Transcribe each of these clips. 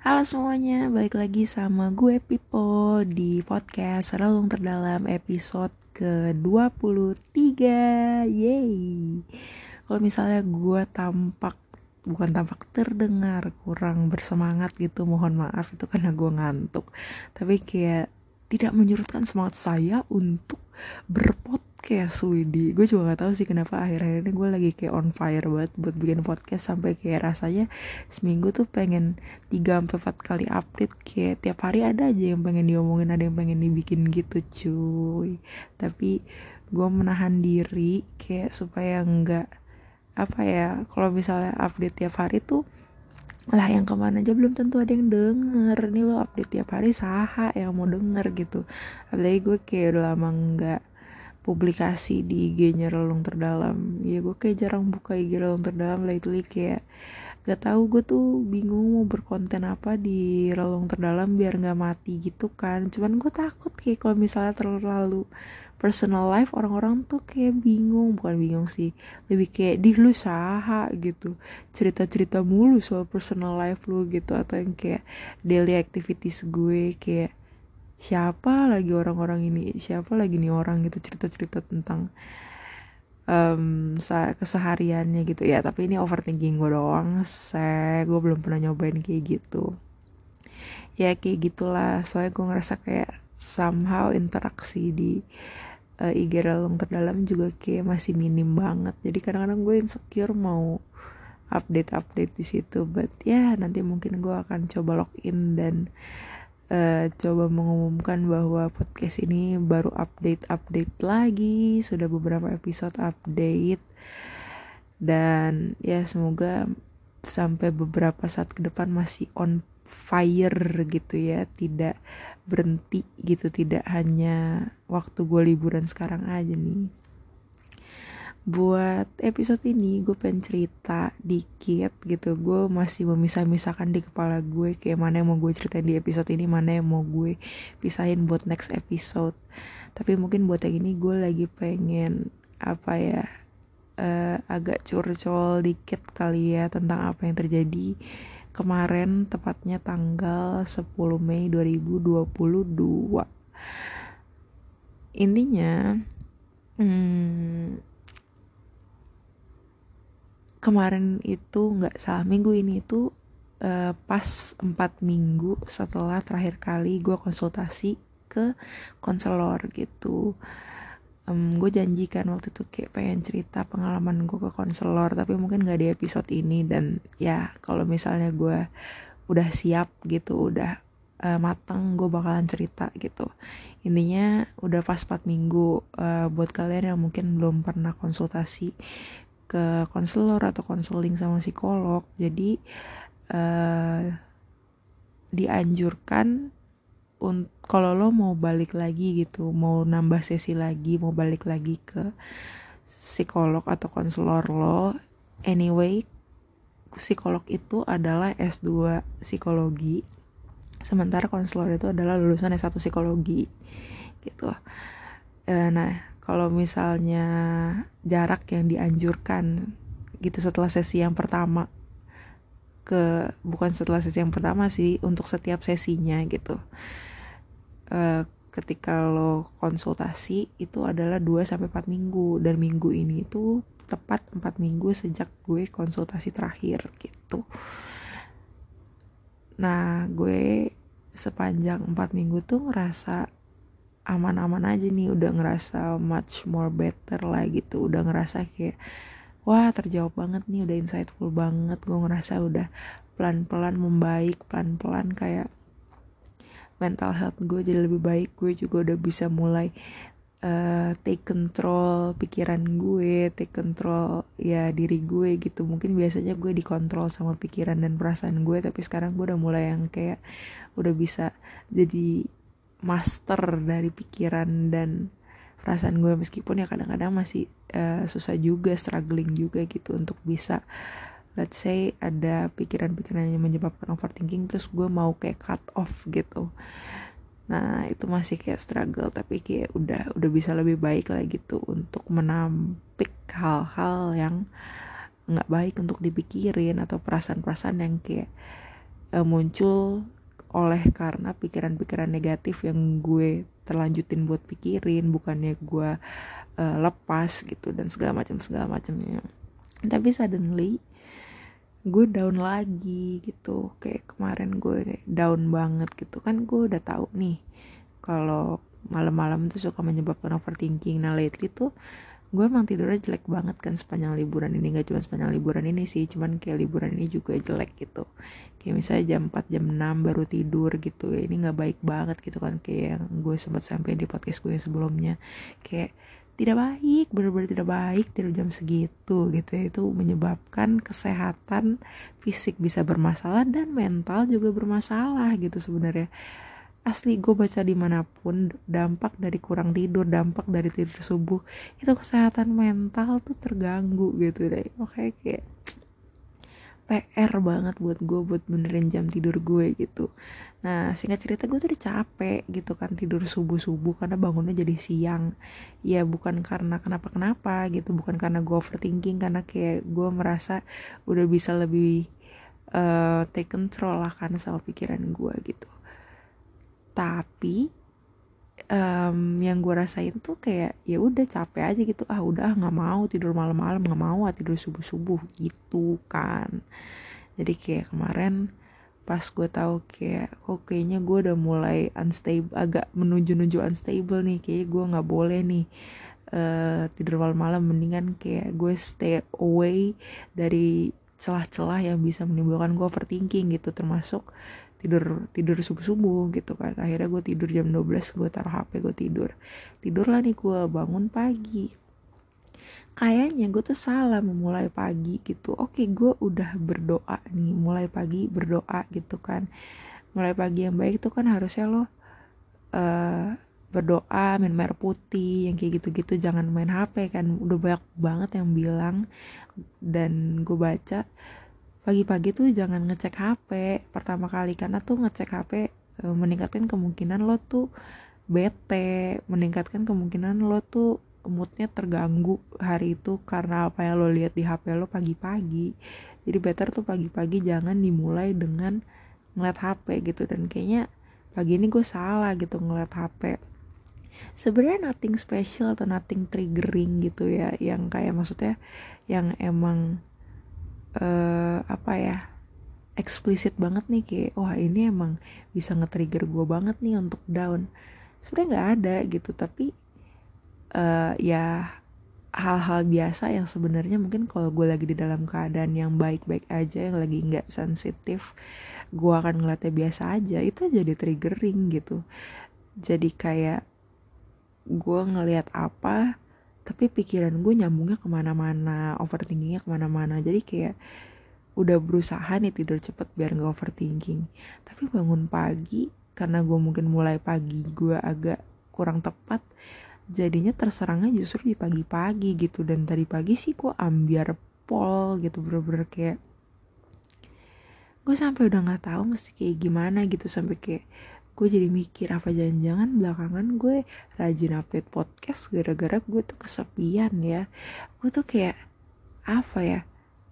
Halo semuanya, balik lagi sama gue Pipo di podcast Relung Terdalam episode ke-23 Yeay. Kalau misalnya gue tampak, bukan tampak terdengar kurang bersemangat gitu Mohon maaf itu karena gue ngantuk. Tapi kayak tidak menyurutkan semangat saya untuk berpodcast kayak Swidi gue juga gak tahu sih kenapa akhir-akhir ini gue lagi kayak on fire banget buat bikin podcast sampai kayak rasanya seminggu tuh pengen 3 sampai empat kali update kayak tiap hari ada aja yang pengen diomongin ada yang pengen dibikin gitu cuy. Tapi gue menahan diri kayak supaya enggak apa ya kalau misalnya update tiap hari tuh lah yang ke mana aja belum tentu ada yang denger. Nih lo update tiap hari saha yang mau denger gitu. Apalagi gue kayak udah lama enggak publikasi di IG-nya relung terdalam. Ya gue kayak jarang buka IG relung terdalam lately kayak gak tau gue tuh bingung mau berkonten apa di relung terdalam biar nggak mati gitu kan. Cuman gue takut kayak kalau misalnya terlalu personal life orang-orang tuh kayak bingung. Bukan bingung sih lebih kayak di lu saha gitu. Cerita-cerita mulu soal personal life lu gitu atau yang kayak daily activities gue kayak siapa lagi orang-orang ini siapa lagi nih orang gitu cerita-cerita tentang um, kesehariannya gitu. Ya tapi ini overthinking gue doang saya gue belum pernah nyobain kayak gitu. Ya kayak gitulah. Soalnya gue ngerasa kayak somehow interaksi di uh, IG relung terdalam juga kayak masih minim banget. Jadi kadang-kadang gue insecure mau update-update di situ. But ya nanti mungkin gue akan coba login dan uh, coba mengumumkan bahwa podcast ini baru update-update lagi, sudah beberapa episode update. Dan ya semoga sampai beberapa saat ke depan masih on fire gitu ya, tidak berhenti gitu, tidak hanya waktu gue liburan sekarang aja nih buat episode ini gue pengen cerita dikit gitu. Gue masih memisah-misahkan di kepala gue kayak mana yang mau gue ceritain di episode ini mana yang mau gue pisahin buat next episode. Tapi mungkin buat yang ini gue lagi pengen apa ya uh, agak curcol dikit kali ya tentang apa yang terjadi kemarin tepatnya tanggal 10 Mei 2022 intinya hmm, kemarin itu nggak salah minggu ini itu uh, pas empat minggu setelah terakhir kali gue konsultasi ke konselor gitu. Um, gue janjikan waktu itu kayak pengen cerita pengalaman gue ke konselor tapi mungkin gak di episode ini. Dan ya kalau misalnya gue udah siap gitu udah uh, matang gue bakalan cerita gitu. Intinya udah pas 4 minggu uh, buat kalian yang mungkin belum pernah konsultasi ke konselor atau konseling sama psikolog. Jadi uh, dianjurkan kalau lo mau balik lagi gitu mau nambah sesi lagi mau balik lagi ke psikolog atau konselor lo anyway psikolog itu adalah S2 psikologi. Sementara konselor itu adalah lulusan S1 psikologi gitu. E, nah kalau misalnya jarak yang dianjurkan gitu setelah sesi yang pertama ke bukan setelah sesi yang pertama sih untuk setiap sesinya gitu uh, ketika lo konsultasi itu adalah 2 sampai 4 minggu dan minggu ini itu tepat 4 minggu sejak gue konsultasi terakhir gitu. Nah, gue sepanjang 4 minggu tuh ngerasa aman-aman aja nih udah ngerasa much more better lah gitu. Udah ngerasa kayak wah terjawab banget nih udah insightful banget. Gue ngerasa udah pelan-pelan membaik pelan-pelan kayak mental health gue jadi lebih baik. Gue juga udah bisa mulai uh, take control pikiran gue take control ya diri gue gitu. Mungkin biasanya gue dikontrol sama pikiran dan perasaan gue tapi sekarang gue udah mulai yang kayak udah bisa jadi master dari pikiran dan perasaan gue meskipun ya kadang-kadang masih uh, susah juga struggling juga gitu untuk bisa let's say ada pikiran-pikiran yang menyebabkan overthinking terus gue mau kayak cut off gitu. Nah itu masih kayak struggle tapi kayak udah udah bisa lebih baik lah gitu untuk menampik hal-hal yang nggak baik untuk dipikirin atau perasaan-perasaan yang kayak uh, muncul oleh karena pikiran-pikiran negatif yang gue terlanjutin buat pikirin bukannya gue uh, lepas gitu dan segala macam segala macamnya. Tapi suddenly gue down lagi gitu. Kayak kemarin gue down banget gitu. Kan gue udah tahu nih kalau malam-malam tuh suka menyebabkan overthinking. Nah lately tuh gue emang tidurnya jelek banget kan sepanjang liburan ini gak cuma sepanjang liburan ini sih cuman kayak liburan ini juga jelek gitu. Kayak misalnya jam 4 jam 6 baru tidur gitu ya ini gak baik banget gitu kan kayak yang gue sempat sampai di podcast gue yang sebelumnya. Kayak tidak baik benar-benar tidak baik tidur jam segitu gitu ya. Itu menyebabkan kesehatan fisik bisa bermasalah dan mental juga bermasalah gitu sebenarnya asli gue baca di mana pun dampak dari kurang tidur dampak dari tidur subuh itu kesehatan mental tuh terganggu gitu deh. Makanya kayak PR banget buat gue buat benerin jam tidur gue gitu. Nah singkat cerita gue tuh udah capek gitu kan tidur subuh subuh karena bangunnya jadi siang. Ya bukan karena kenapa kenapa gitu bukan karena gue overthinking karena kayak gue merasa udah bisa lebih uh, take control lah kan sama pikiran gue gitu tapi um, yang gue rasain tuh kayak ya udah capek aja gitu. Ah udah nggak mau tidur malam-malam nggak mau ah, tidur subuh-subuh gitu kan. Jadi kayak kemarin pas gue tahu kayak kok kayaknya gue udah mulai unstable agak menuju-nuju unstable nih kayak gue nggak boleh nih uh, tidur malam-malam. Mendingan kayak gue stay away dari celah-celah yang bisa menimbulkan gue overthinking gitu. Termasuk tidur tidur subuh subuh gitu kan. Akhirnya gue tidur jam 12 gue taruh hp gue tidur tidur. Lah nih gue bangun pagi. Kayaknya gue tuh salah memulai pagi gitu. Oke gue udah berdoa nih mulai pagi berdoa gitu kan. Mulai pagi yang baik tuh kan harusnya lo uh, berdoa minum air putih yang kayak gitu-gitu. Jangan main hp kan. Udah banyak banget yang bilang dan gue baca pagi-pagi tuh jangan ngecek HP pertama kali karena tuh ngecek HP e, meningkatkan kemungkinan lo tuh bete meningkatkan kemungkinan lo tuh moodnya terganggu hari itu karena apa yang lo lihat di HP lo pagi-pagi. Jadi better tuh pagi-pagi jangan dimulai dengan ngeliat HP gitu. Dan kayaknya pagi ini gue salah gitu ngeliat HP sebenarnya nothing special atau nothing triggering gitu ya yang kayak maksudnya yang emang uh, apa ya eksplisit banget nih kayak wah ini emang bisa nge-trigger gue banget nih untuk down. Sebenarnya nggak ada gitu tapi uh, ya hal-hal biasa yang sebenarnya mungkin kalau gue lagi di dalam keadaan yang baik-baik aja yang lagi nggak sensitif gue akan ngeliatnya biasa aja itu jadi triggering gitu. Jadi kayak gue ngeliat apa tapi pikiran gue nyambungnya ke mana-mana overthinkingnya ke mana-mana. Jadi kayak udah berusaha nih tidur cepet biar gak overthinking. Tapi bangun pagi karena gue mungkin mulai pagi gue agak kurang tepat jadinya terserangnya justru di pagi-pagi gitu. Dan tadi pagi sih gue ambiar pol gitu bener-bener kayak gue sampai udah nggak tahu mesti kayak gimana gitu. Sampai kayak gue jadi mikir apa jangan-jangan belakangan gue rajin update podcast gara-gara gue tuh kesepian ya. Gue tuh kayak apa ya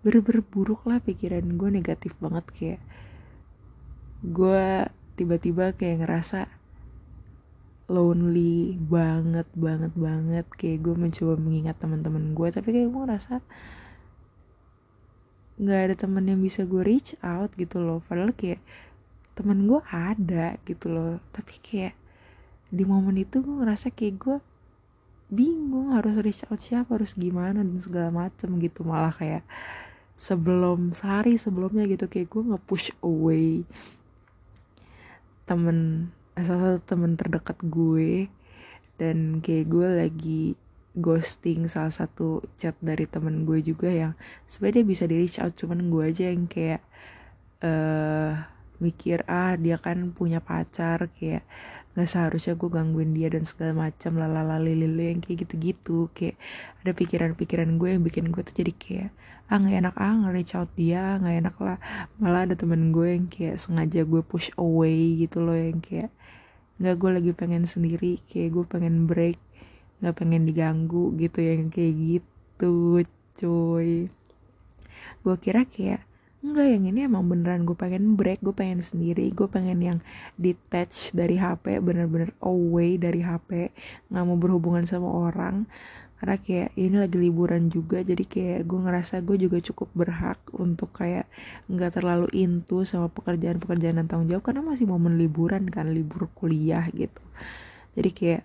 buruk lah pikiran gue negatif banget kayak. Gue tiba-tiba kayak ngerasa lonely banget banget banget. Kayak gue mencoba mengingat teman-teman gue tapi kayak gue ngerasa nggak ada teman yang bisa gue reach out gitu loh. Padahal kayak temen gue ada gitu loh. Tapi kayak di momen itu gue ngerasa kayak gue bingung harus reach out siapa harus gimana dan segala macem gitu. Malah kayak sebelum sehari sebelumnya gitu kayak gue nge-push away temen eh, salah satu temen terdekat gue. Dan kayak gue lagi ghosting salah satu chat dari temen gue juga yang sebenarnya bisa di reach out cuman gue aja yang kayak eh uh, mikir ah dia kan punya pacar kayak nggak seharusnya gue gangguin dia dan segala macam lalala lili yang kayak gitu-gitu. Kayak ada pikiran-pikiran gue yang bikin gue tuh jadi kayak ah nggak enak ah nge-reach out dia nggak enak lah. Malah ada temen gue yang kayak sengaja gue push away gitu loh yang kayak nggak gue lagi pengen sendiri kayak gue pengen break nggak pengen diganggu gitu yang kayak gitu cuy. Gue kira kayak enggak yang ini emang beneran gue pengen break gue pengen sendiri gue pengen yang detach dari HP bener-bener away dari HP nggak mau berhubungan sama orang. Karena kayak ini lagi liburan juga jadi kayak gue ngerasa gue juga cukup berhak untuk kayak nggak terlalu into sama pekerjaan-pekerjaan dan tanggung jawab karena masih momen liburan kan libur kuliah gitu. Jadi kayak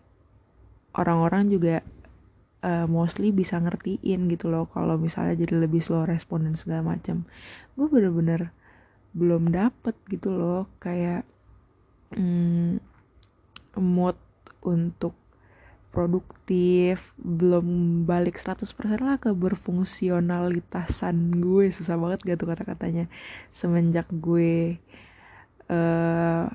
orang-orang juga uh, mostly bisa ngertiin gitu loh kalau misalnya jadi lebih slow respon dan segala macam gue bener-bener belum dapet gitu loh kayak mm, mood untuk produktif belum balik 100% lah ke berfungsionalitasan gue. Susah banget gak tuh kata-katanya. Semenjak gue uh,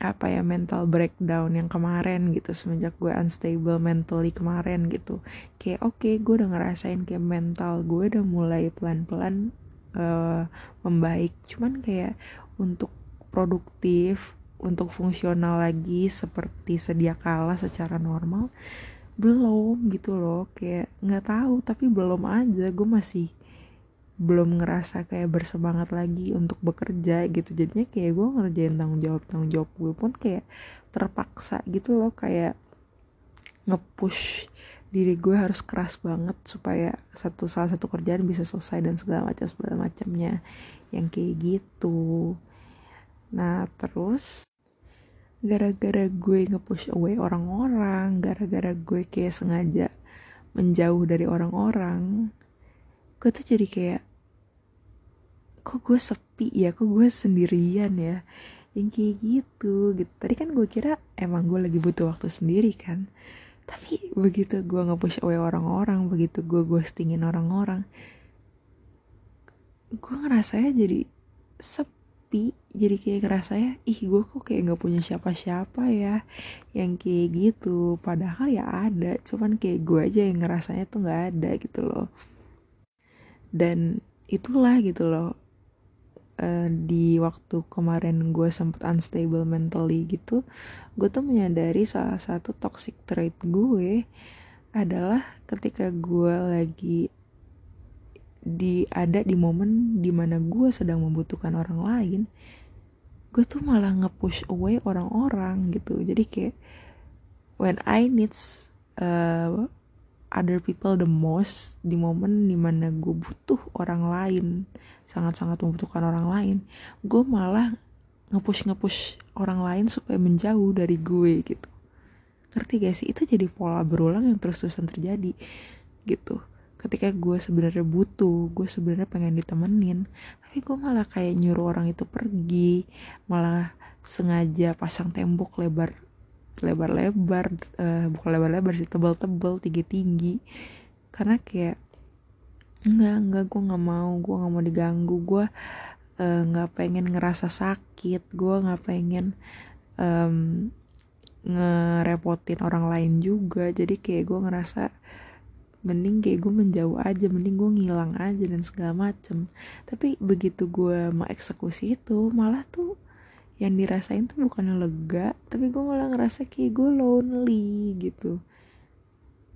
apa ya mental breakdown yang kemarin gitu semenjak gue unstable mentally kemarin gitu. Kayak oke okay, gue udah ngerasain kayak mental gue udah mulai pelan-pelan uh, membaik. Cuman kayak untuk produktif untuk fungsional lagi seperti sedia kala secara normal belum gitu loh. Kayak nggak tahu tapi belum aja. Gue masih belum ngerasa kayak bersemangat lagi untuk bekerja gitu. Jadinya kayak gue ngerjain tanggung jawab tanggung jawab gue pun kayak terpaksa gitu loh. Kayak ngepush diri gue harus keras banget supaya satu salah satu kerjaan bisa selesai dan segala macam segala macamnya yang kayak gitu. Nah terus gara-gara gue ngepush away orang-orang gara-gara gue kayak sengaja menjauh dari orang-orang gue tuh jadi kayak kok gue sepi ya? Kok gue sendirian ya? Yang kayak gitu gitu. Tadi kan gue kira emang gue lagi butuh waktu sendiri kan. Tapi begitu gue nge-push away orang-orang begitu gue ghostingin orang-orang gue ngerasanya jadi sepi. Jadi kayak ngerasanya ih gue kok kayak gak punya siapa-siapa ya? Yang kayak gitu. Padahal ya ada cuman kayak gue aja yang ngerasanya tuh gak ada gitu loh. Dan itulah gitu loh uh, di waktu kemarin gue sempet unstable mentally gitu gue tuh menyadari salah satu toxic trait gue adalah ketika gue lagi di ada di momen di mana gue sedang membutuhkan orang lain gue tuh malah nge-push away orang-orang gitu. Jadi kayak when I needs uh, other people the most di momen di mana gue butuh orang lain sangat-sangat membutuhkan orang lain gue malah ngepush ngepush orang lain supaya menjauh dari gue gitu. Ngerti gak sih? Itu jadi pola berulang yang terus-terusan terjadi gitu. Ketika gue sebenarnya butuh gue sebenarnya pengen ditemenin tapi gue malah kayak nyuruh orang itu pergi malah sengaja pasang tembok lebar lebar-lebar uh, bukan lebar-lebar sih tebal-tebal tinggi-tinggi. Karena kayak enggak enggak gue nggak mau gue nggak mau diganggu. Gue uh, nggak pengen ngerasa sakit. Gue nggak pengen um, ngerepotin orang lain juga. Jadi kayak gue ngerasa mending kayak gue menjauh aja mending gue ngilang aja dan segala macem. Tapi begitu gue mau eksekusi itu malah tuh yang dirasain tuh bukannya lega tapi gue malah ngerasa kayak gue lonely gitu.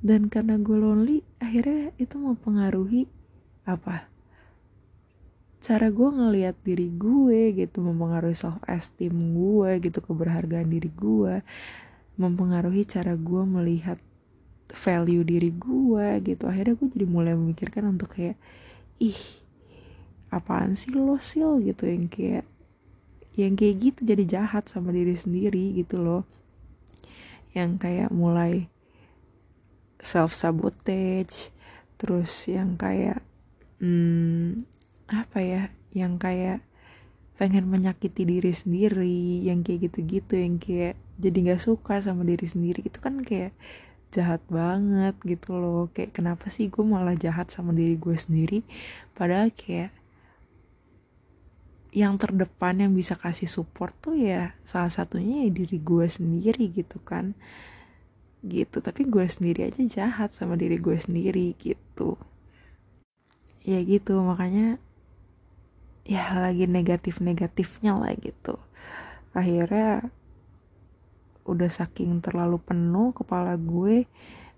Dan karena gue lonely akhirnya itu mempengaruhi apa? Cara gue ngelihat diri gue gitu mempengaruhi self esteem gue gitu keberhargaan diri gue mempengaruhi cara gue melihat value diri gue gitu. Akhirnya gue jadi mulai memikirkan untuk kayak ih apaan sih lo sil? gitu yang kayak yang kayak gitu jadi jahat sama diri sendiri gitu loh. Yang kayak mulai self sabotage terus yang kayak hmm, apa ya yang kayak pengen menyakiti diri sendiri yang kayak gitu-gitu yang kayak jadi nggak suka sama diri sendiri itu kan kayak jahat banget gitu loh. Kayak kenapa sih gue malah jahat sama diri gue sendiri? Padahal kayak yang terdepan yang bisa kasih support tuh ya salah satunya ya diri gue sendiri gitu kan. Gitu tapi gue sendiri aja jahat sama diri gue sendiri gitu. Ya gitu makanya ya lagi negatif negatifnya lah gitu. Akhirnya udah saking terlalu penuh kepala gue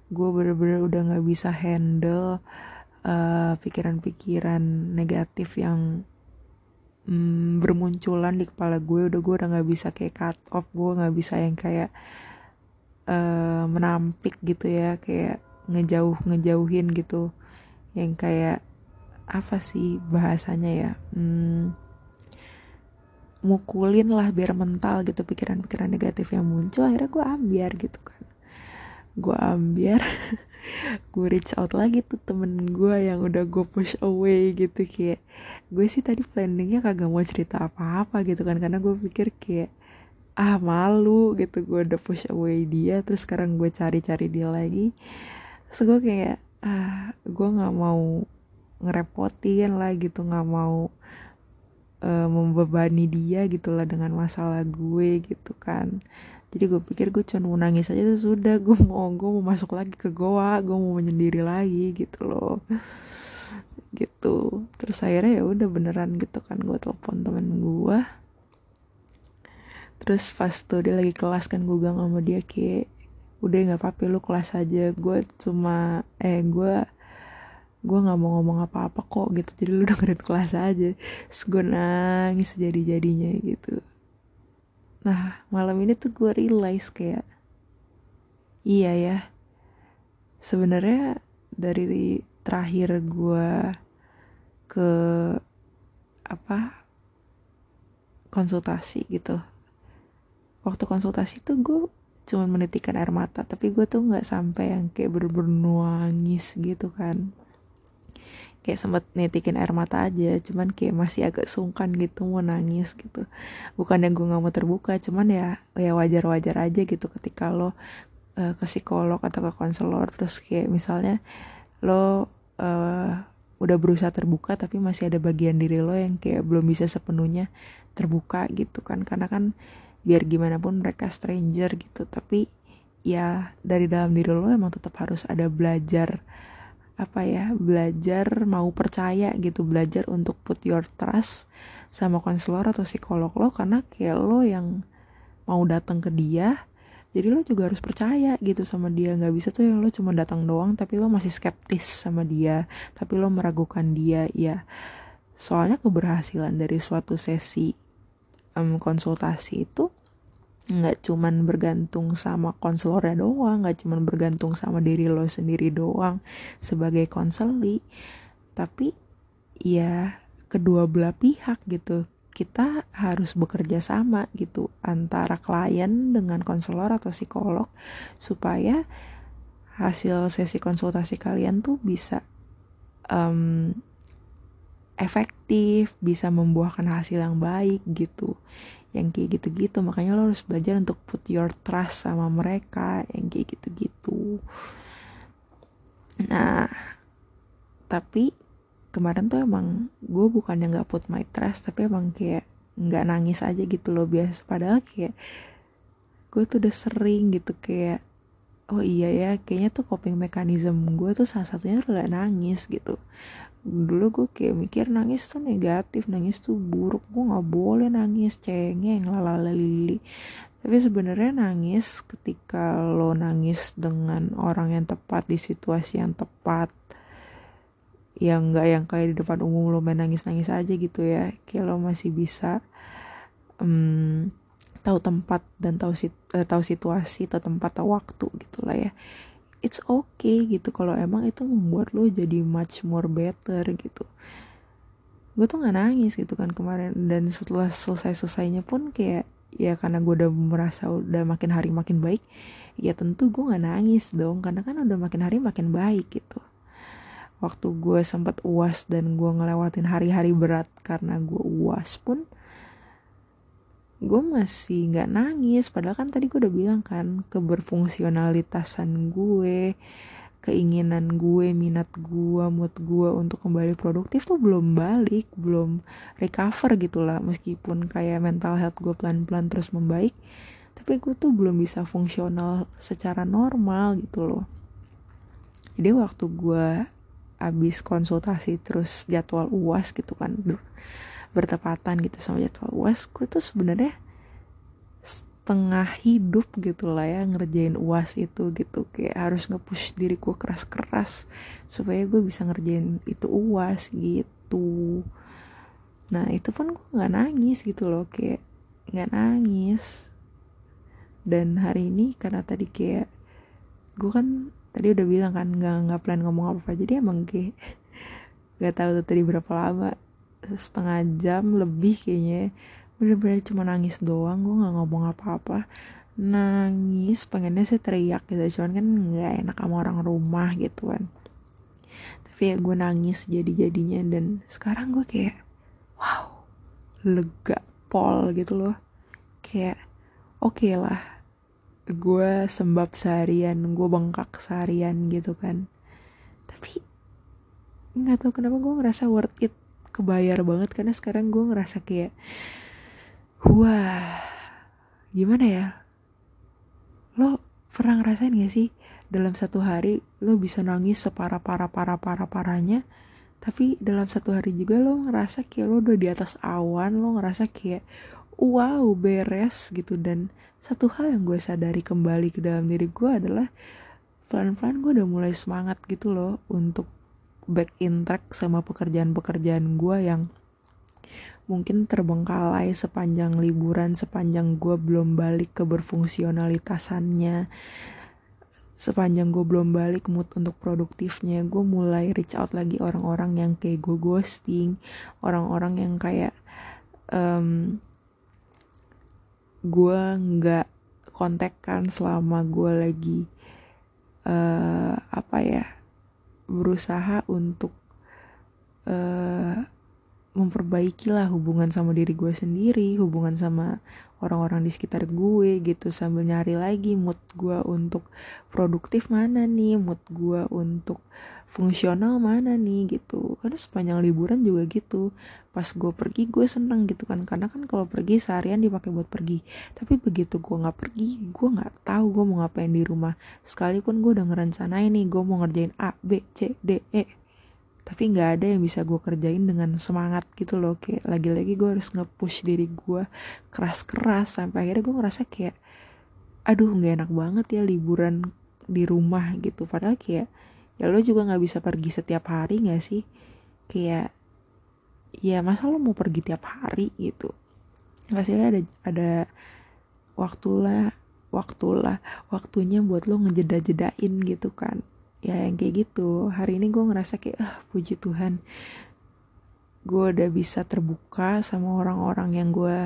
gue bener-bener udah nggak bisa handle uh, pikiran-pikiran negatif yang mm, bermunculan di kepala gue udah gue udah nggak bisa kayak cut off gue nggak bisa yang kayak uh, menampik gitu ya kayak ngejauh ngejauhin gitu. Yang kayak apa sih bahasanya ya hmm, mukulin lah biar mental gitu pikiran-pikiran negatif yang muncul akhirnya gue ambiar gitu kan. Gue ambiar gue reach out lagi tuh temen gue yang udah gue push away gitu kayak gue sih tadi planningnya kagak mau cerita apa-apa gitu kan. Karena gue pikir kayak ah malu gitu. Gue udah push away dia terus sekarang gue cari-cari dia lagi. Terus gue kayak ah gue nggak mau ngerepotin lah gitu. Nggak mau uh, membebani dia gitulah dengan masalah gue gitu kan jadi gue pikir gue cuma mau nangis aja tuh sudah gue mau gue mau masuk lagi ke goa gue mau menyendiri lagi gitu loh. Gitu. Terus akhirnya ya udah beneran gitu kan gue telepon temen gue terus pas tuh dia lagi kelas kan gue bilang sama dia kayak udah nggak apa-apa lu kelas aja. Gue cuma eh gue gue nggak mau ngomong apa-apa kok gitu. Jadi lu dengerin kelas aja. Terus gue nangis jadi jadinya gitu Nah, malam ini tuh gue realize kayak iya ya. Sebenarnya dari terakhir gue ke apa konsultasi gitu. Waktu konsultasi tuh gue cuma menitikan air mata, tapi gue tuh nggak sampai yang kayak bener-bener nangis gitu kan kayak sempet netikin air mata aja cuman kayak masih agak sungkan gitu mau nangis gitu. Bukan yang gue nggak mau terbuka cuman ya ya wajar wajar aja gitu ketika lo uh, ke psikolog atau ke konselor terus kayak misalnya lo uh, udah berusaha terbuka tapi masih ada bagian diri lo yang kayak belum bisa sepenuhnya terbuka gitu kan. Karena kan biar gimana pun mereka stranger gitu tapi ya dari dalam diri lo emang tetap harus ada belajar apa ya belajar mau percaya gitu belajar untuk put your trust sama konselor atau psikolog lo karena kayak lo yang mau datang ke dia jadi lo juga harus percaya gitu sama dia. Nggak bisa tuh yang lo cuma datang doang tapi lo masih skeptis sama dia tapi lo meragukan dia ya. Soalnya keberhasilan dari suatu sesi um, konsultasi itu nggak cuman bergantung sama konselornya doang nggak cuman bergantung sama diri lo sendiri doang sebagai konseli. Tapi ya kedua belah pihak gitu. Kita harus bekerja sama gitu antara klien dengan konselor atau psikolog supaya hasil sesi konsultasi kalian tuh bisa um, efektif bisa membuahkan hasil yang baik gitu yang kayak gitu-gitu. Makanya lo harus belajar untuk put your trust sama mereka yang kayak gitu-gitu. Nah tapi kemarin tuh emang gue bukan yang nggak put my trust tapi emang kayak nggak nangis aja gitu loh biasa. Padahal kayak gue tuh udah sering gitu kayak oh iya ya kayaknya tuh coping mechanism gue tuh salah satunya adalah nangis gitu dulu gue kayak mikir nangis tuh negatif nangis tuh buruk. Gue nggak boleh nangis cengeng lalalali. Tapi sebenarnya nangis ketika lo nangis dengan orang yang tepat di situasi yang tepat yang nggak yang kayak di depan umum lo main nangis nangis aja gitu ya kayak lo masih bisa um, tahu tempat dan tahu sit uh, tahu situasi tahu tempat tahu waktu gitulah ya it's okay gitu. Kalau emang itu membuat lo jadi much more better gitu. Gue tuh nggak nangis gitu kan kemarin. Dan setelah selesai selesainya pun kayak ya karena gue udah merasa udah makin hari makin baik ya tentu gue nggak nangis dong. Karena kan udah makin hari makin baik gitu. Waktu gue sempat uas dan gue ngelewatin hari-hari berat karena gue uas pun gue masih nggak nangis. Padahal kan tadi gue udah bilang kan keberfungsionalitasan gue keinginan gue minat gue mood gue untuk kembali produktif tuh belum balik belum recover gitulah meskipun kayak mental health gue pelan-pelan terus membaik tapi gue tuh belum bisa fungsional secara normal gitu loh. Jadi waktu gue abis konsultasi terus jadwal uas gitu kan bertepatan gitu sama jadwal uas gue tuh sebenarnya setengah hidup gitu lah ya ngerjain uas itu gitu. Kayak harus ngepush diri gue keras-keras supaya gue bisa ngerjain itu uas gitu. Nah itu pun gue nggak nangis gitu loh kayak nggak nangis. Dan hari ini karena tadi kayak gue kan tadi udah bilang kan nggak nggak plan ngomong apa apa jadi emang kayak nggak tahu tuh tadi berapa lama setengah jam lebih kayaknya bener-bener cuma nangis doang gue nggak ngomong apa-apa. Nangis pengennya sih teriak gitu cuman kan nggak enak sama orang rumah gitu kan. Tapi ya gue nangis jadi-jadinya dan sekarang gue kayak wow lega pol gitu loh. Kayak oke okay lah gue sembab seharian gue bengkak seharian gitu kan. Tapi nggak tahu kenapa gue ngerasa worth it kebayar banget karena sekarang gue ngerasa kayak wah gimana ya? Lo pernah ngerasain gak sih dalam satu hari lo bisa nangis separah parah parah parah parahnya tapi dalam satu hari juga lo ngerasa kayak lo udah di atas awan lo ngerasa kayak wow beres gitu. Dan satu hal yang gue sadari kembali ke dalam diri gue adalah pelan-pelan gue udah mulai semangat gitu loh untuk back in track sama pekerjaan-pekerjaan gue yang mungkin terbengkalai sepanjang liburan sepanjang gue belum balik ke berfungsionalitasannya sepanjang gue belum balik mood untuk produktifnya gue mulai reach out lagi orang-orang yang kayak gue ghosting orang-orang yang kayak um, gue nggak kontak kan selama gue lagi uh, apa ya berusaha untuk uh, memperbaiki lah hubungan sama diri gue sendiri hubungan sama orang-orang di sekitar gue gitu sambil nyari lagi mood gue untuk produktif mana nih mood gue untuk fungsional mana nih gitu. Karena sepanjang liburan juga gitu pas gue pergi gue seneng gitu kan. Karena kan kalau pergi seharian dipakai buat pergi. Tapi begitu gue nggak pergi gue nggak tahu gue mau ngapain di rumah. Sekalipun gue udah ngerencanain nih gue mau ngerjain A B C D E. Tapi nggak ada yang bisa gue kerjain dengan semangat gitu loh. Kayak lagi-lagi gue harus nge-push diri gue keras-keras sampai akhirnya gue ngerasa kayak aduh nggak enak banget ya liburan di rumah gitu. Padahal kayak ya lo juga nggak bisa pergi setiap hari nggak sih? Kayak ya masa lo mau pergi tiap hari gitu? Pasti ada ada waktulah waktulah waktunya buat lo ngejeda-jedain gitu kan. Ya yang kayak gitu. Hari ini gue ngerasa kayak ah puji Tuhan. Gue udah bisa terbuka sama orang-orang yang gue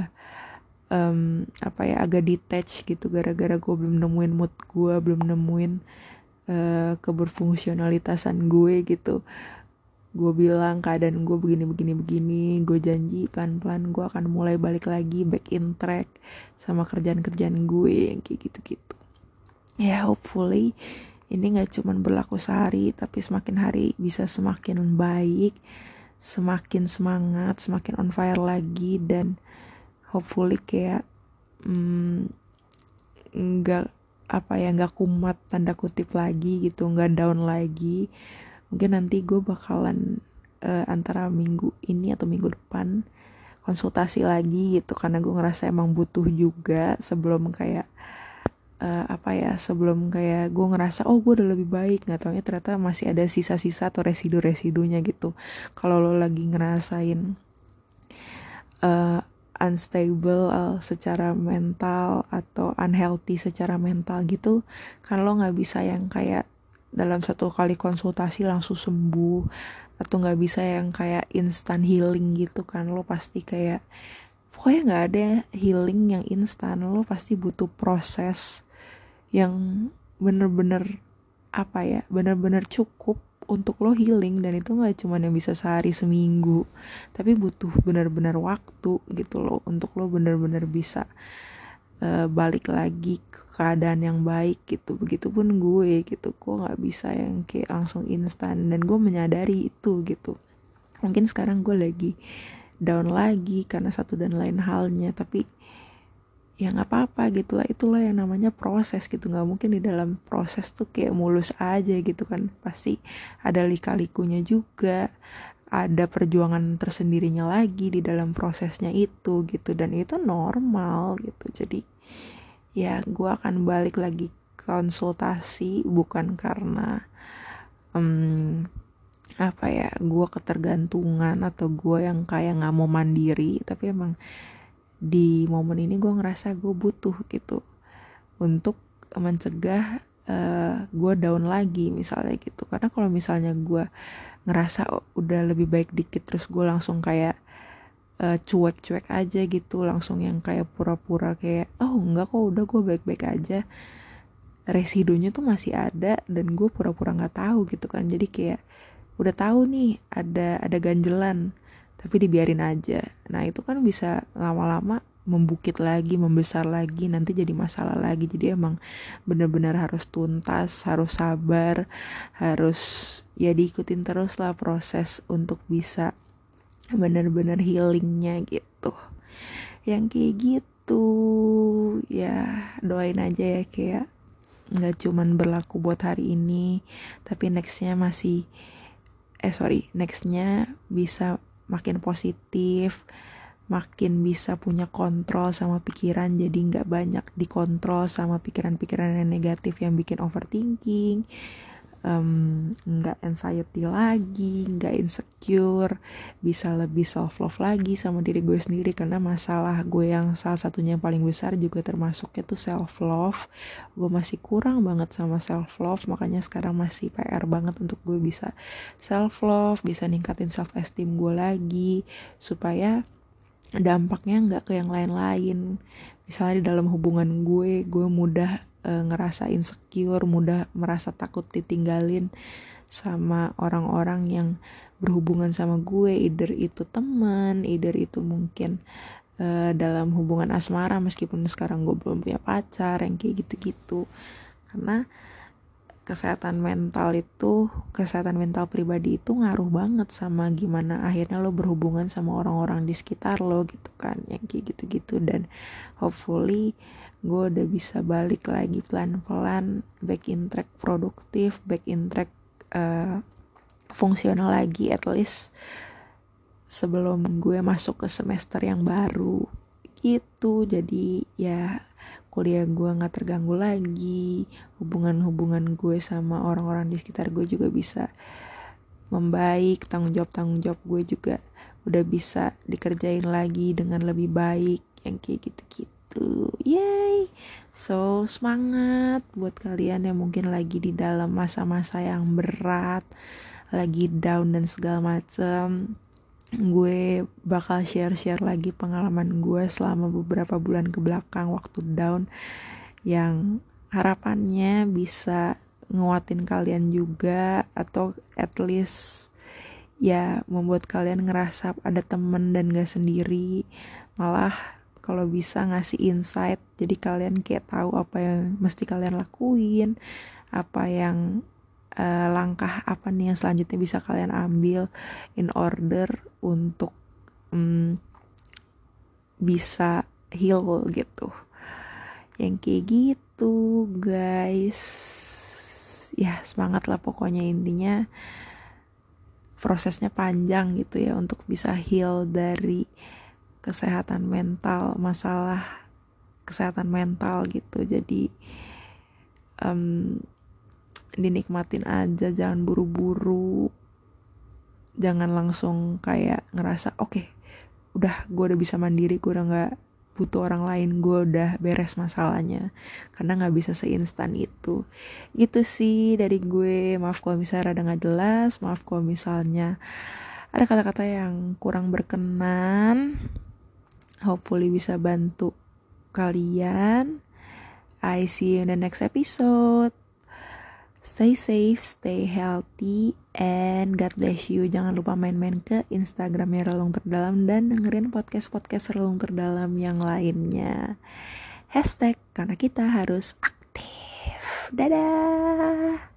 um, apa ya agak detach gitu. Gara-gara gue belum nemuin mood gue belum nemuin uh, keberfungsionalitasan gue gitu gue bilang keadaan gue begini begini begini. Gue janji pelan pelan gue akan mulai balik lagi back in track sama kerjaan kerjaan gue yang kayak gitu gitu ya hopefully ini nggak cuman berlaku sehari tapi semakin hari bisa semakin baik semakin semangat semakin on fire lagi dan hopefully kayak hmm, nggak mm, apa ya nggak kumat tanda kutip lagi gitu nggak down lagi mungkin nanti gue bakalan uh, antara minggu ini atau minggu depan konsultasi lagi gitu karena gue ngerasa emang butuh juga sebelum kayak uh, apa ya sebelum kayak gue ngerasa oh gue udah lebih baik. Nggak taunya ternyata masih ada sisa-sisa atau residu-residunya gitu. Kalau lo lagi ngerasain uh, unstable uh, secara mental atau unhealthy secara mental gitu kan lo nggak bisa yang kayak dalam satu kali konsultasi langsung sembuh atau nggak bisa yang kayak instant healing gitu kan lo pasti kayak pokoknya nggak ada healing yang instan lo pasti butuh proses yang bener-bener apa ya bener-bener cukup untuk lo healing. Dan itu nggak cuma yang bisa sehari seminggu tapi butuh benar-benar waktu gitu loh untuk lo benar-benar bisa uh, balik lagi ke keadaan yang baik gitu. Begitupun gue gitu. Gue nggak bisa yang kayak langsung instan. Dan gue menyadari itu gitu. Mungkin sekarang gue lagi down lagi karena satu dan lain halnya. Tapi ya nggak apa-apa gitu lah. Itulah yang namanya proses gitu. Nggak mungkin di dalam proses tuh kayak mulus aja gitu kan. Pasti ada lika-likunya juga ada perjuangan tersendirinya lagi di dalam prosesnya itu gitu. Dan itu normal gitu. Jadi ya gue akan balik lagi konsultasi bukan karena um, apa ya gue ketergantungan atau gue yang kayak nggak mau mandiri tapi emang di momen ini gue ngerasa gue butuh gitu untuk mencegah uh, eh, gue down lagi misalnya gitu. Karena kalau misalnya gue ngerasa oh, udah lebih baik dikit terus gue langsung kayak uh, cuek-cuek aja gitu langsung yang kayak pura-pura kayak oh enggak kok udah gue baik-baik aja. Residunya tuh masih ada dan gue pura-pura nggak tahu gitu kan. Jadi kayak udah tahu nih ada ada ganjelan tapi dibiarin aja. Nah itu kan bisa lama-lama membukit lagi membesar lagi nanti jadi masalah lagi. Jadi emang benar-benar harus tuntas harus sabar harus ya diikutin terus lah proses untuk bisa benar-benar healingnya gitu. Yang kayak gitu ya doain aja ya kayak nggak cuman berlaku buat hari ini tapi nextnya masih eh sorry nextnya bisa makin positif makin bisa punya kontrol sama pikiran jadi nggak banyak dikontrol sama pikiran-pikiran yang negatif yang bikin overthinking nggak um, anxiety lagi nggak insecure bisa lebih self love lagi sama diri gue sendiri karena masalah gue yang salah satunya yang paling besar juga termasuknya tuh self love gue masih kurang banget sama self love makanya sekarang masih PR banget untuk gue bisa self love bisa ningkatin self esteem gue lagi supaya dampaknya nggak ke yang lain-lain misalnya di dalam hubungan gue gue mudah e, ngerasa insecure, mudah merasa takut ditinggalin sama orang-orang yang berhubungan sama gue, either itu teman, either itu mungkin e, dalam hubungan asmara meskipun sekarang gue belum punya pacar yang kayak gitu-gitu. Karena kesehatan mental itu kesehatan mental pribadi itu ngaruh banget sama gimana akhirnya lo berhubungan sama orang-orang di sekitar lo gitu kan yang kayak gitu-gitu. Dan hopefully gue udah bisa balik lagi pelan-pelan back in track produktif back in track uh, fungsional lagi at least sebelum gue masuk ke semester yang baru. Gitu jadi ya kuliah gue nggak terganggu lagi. Hubungan-hubungan gue sama orang-orang di sekitar gue juga bisa membaik tanggung jawab tanggung jawab gue juga udah bisa dikerjain lagi dengan lebih baik yang kayak gitu-gitu. Gitu yay! So semangat buat kalian yang mungkin lagi di dalam masa-masa yang berat lagi down dan segala macem gue bakal share-share lagi pengalaman gue selama beberapa bulan ke belakang waktu down yang harapannya bisa nguatin kalian juga atau at least ya membuat kalian ngerasa ada temen dan gak sendiri. Malah kalau bisa ngasih insight jadi kalian kayak tahu apa yang mesti kalian lakuin apa yang uh, langkah apa nih yang selanjutnya bisa kalian ambil in order untuk um, bisa heal gitu? Yang kayak gitu guys. Ya semangat lah pokoknya intinya. Prosesnya panjang gitu ya untuk bisa heal dari kesehatan mental masalah kesehatan mental gitu. Jadi um, dinikmatin aja jangan buru-buru. Jangan langsung kayak ngerasa oke okay, udah gue udah bisa mandiri gue udah nggak butuh orang lain gue udah beres masalahnya. Karena nggak bisa seinstan itu. Gitu sih dari gue. Maaf kalau misalnya ada nggak jelas maaf kalau misalnya ada kata-kata yang kurang berkenan. Hopefully bisa bantu kalian. I see you in the next episode stay safe stay healthy and God bless you. Jangan lupa main-main ke Instagramnya Relung Terdalam dan dengerin podcast-podcast Relung Terdalam yang lainnya. Hashtag karena kita harus aktif. Dadah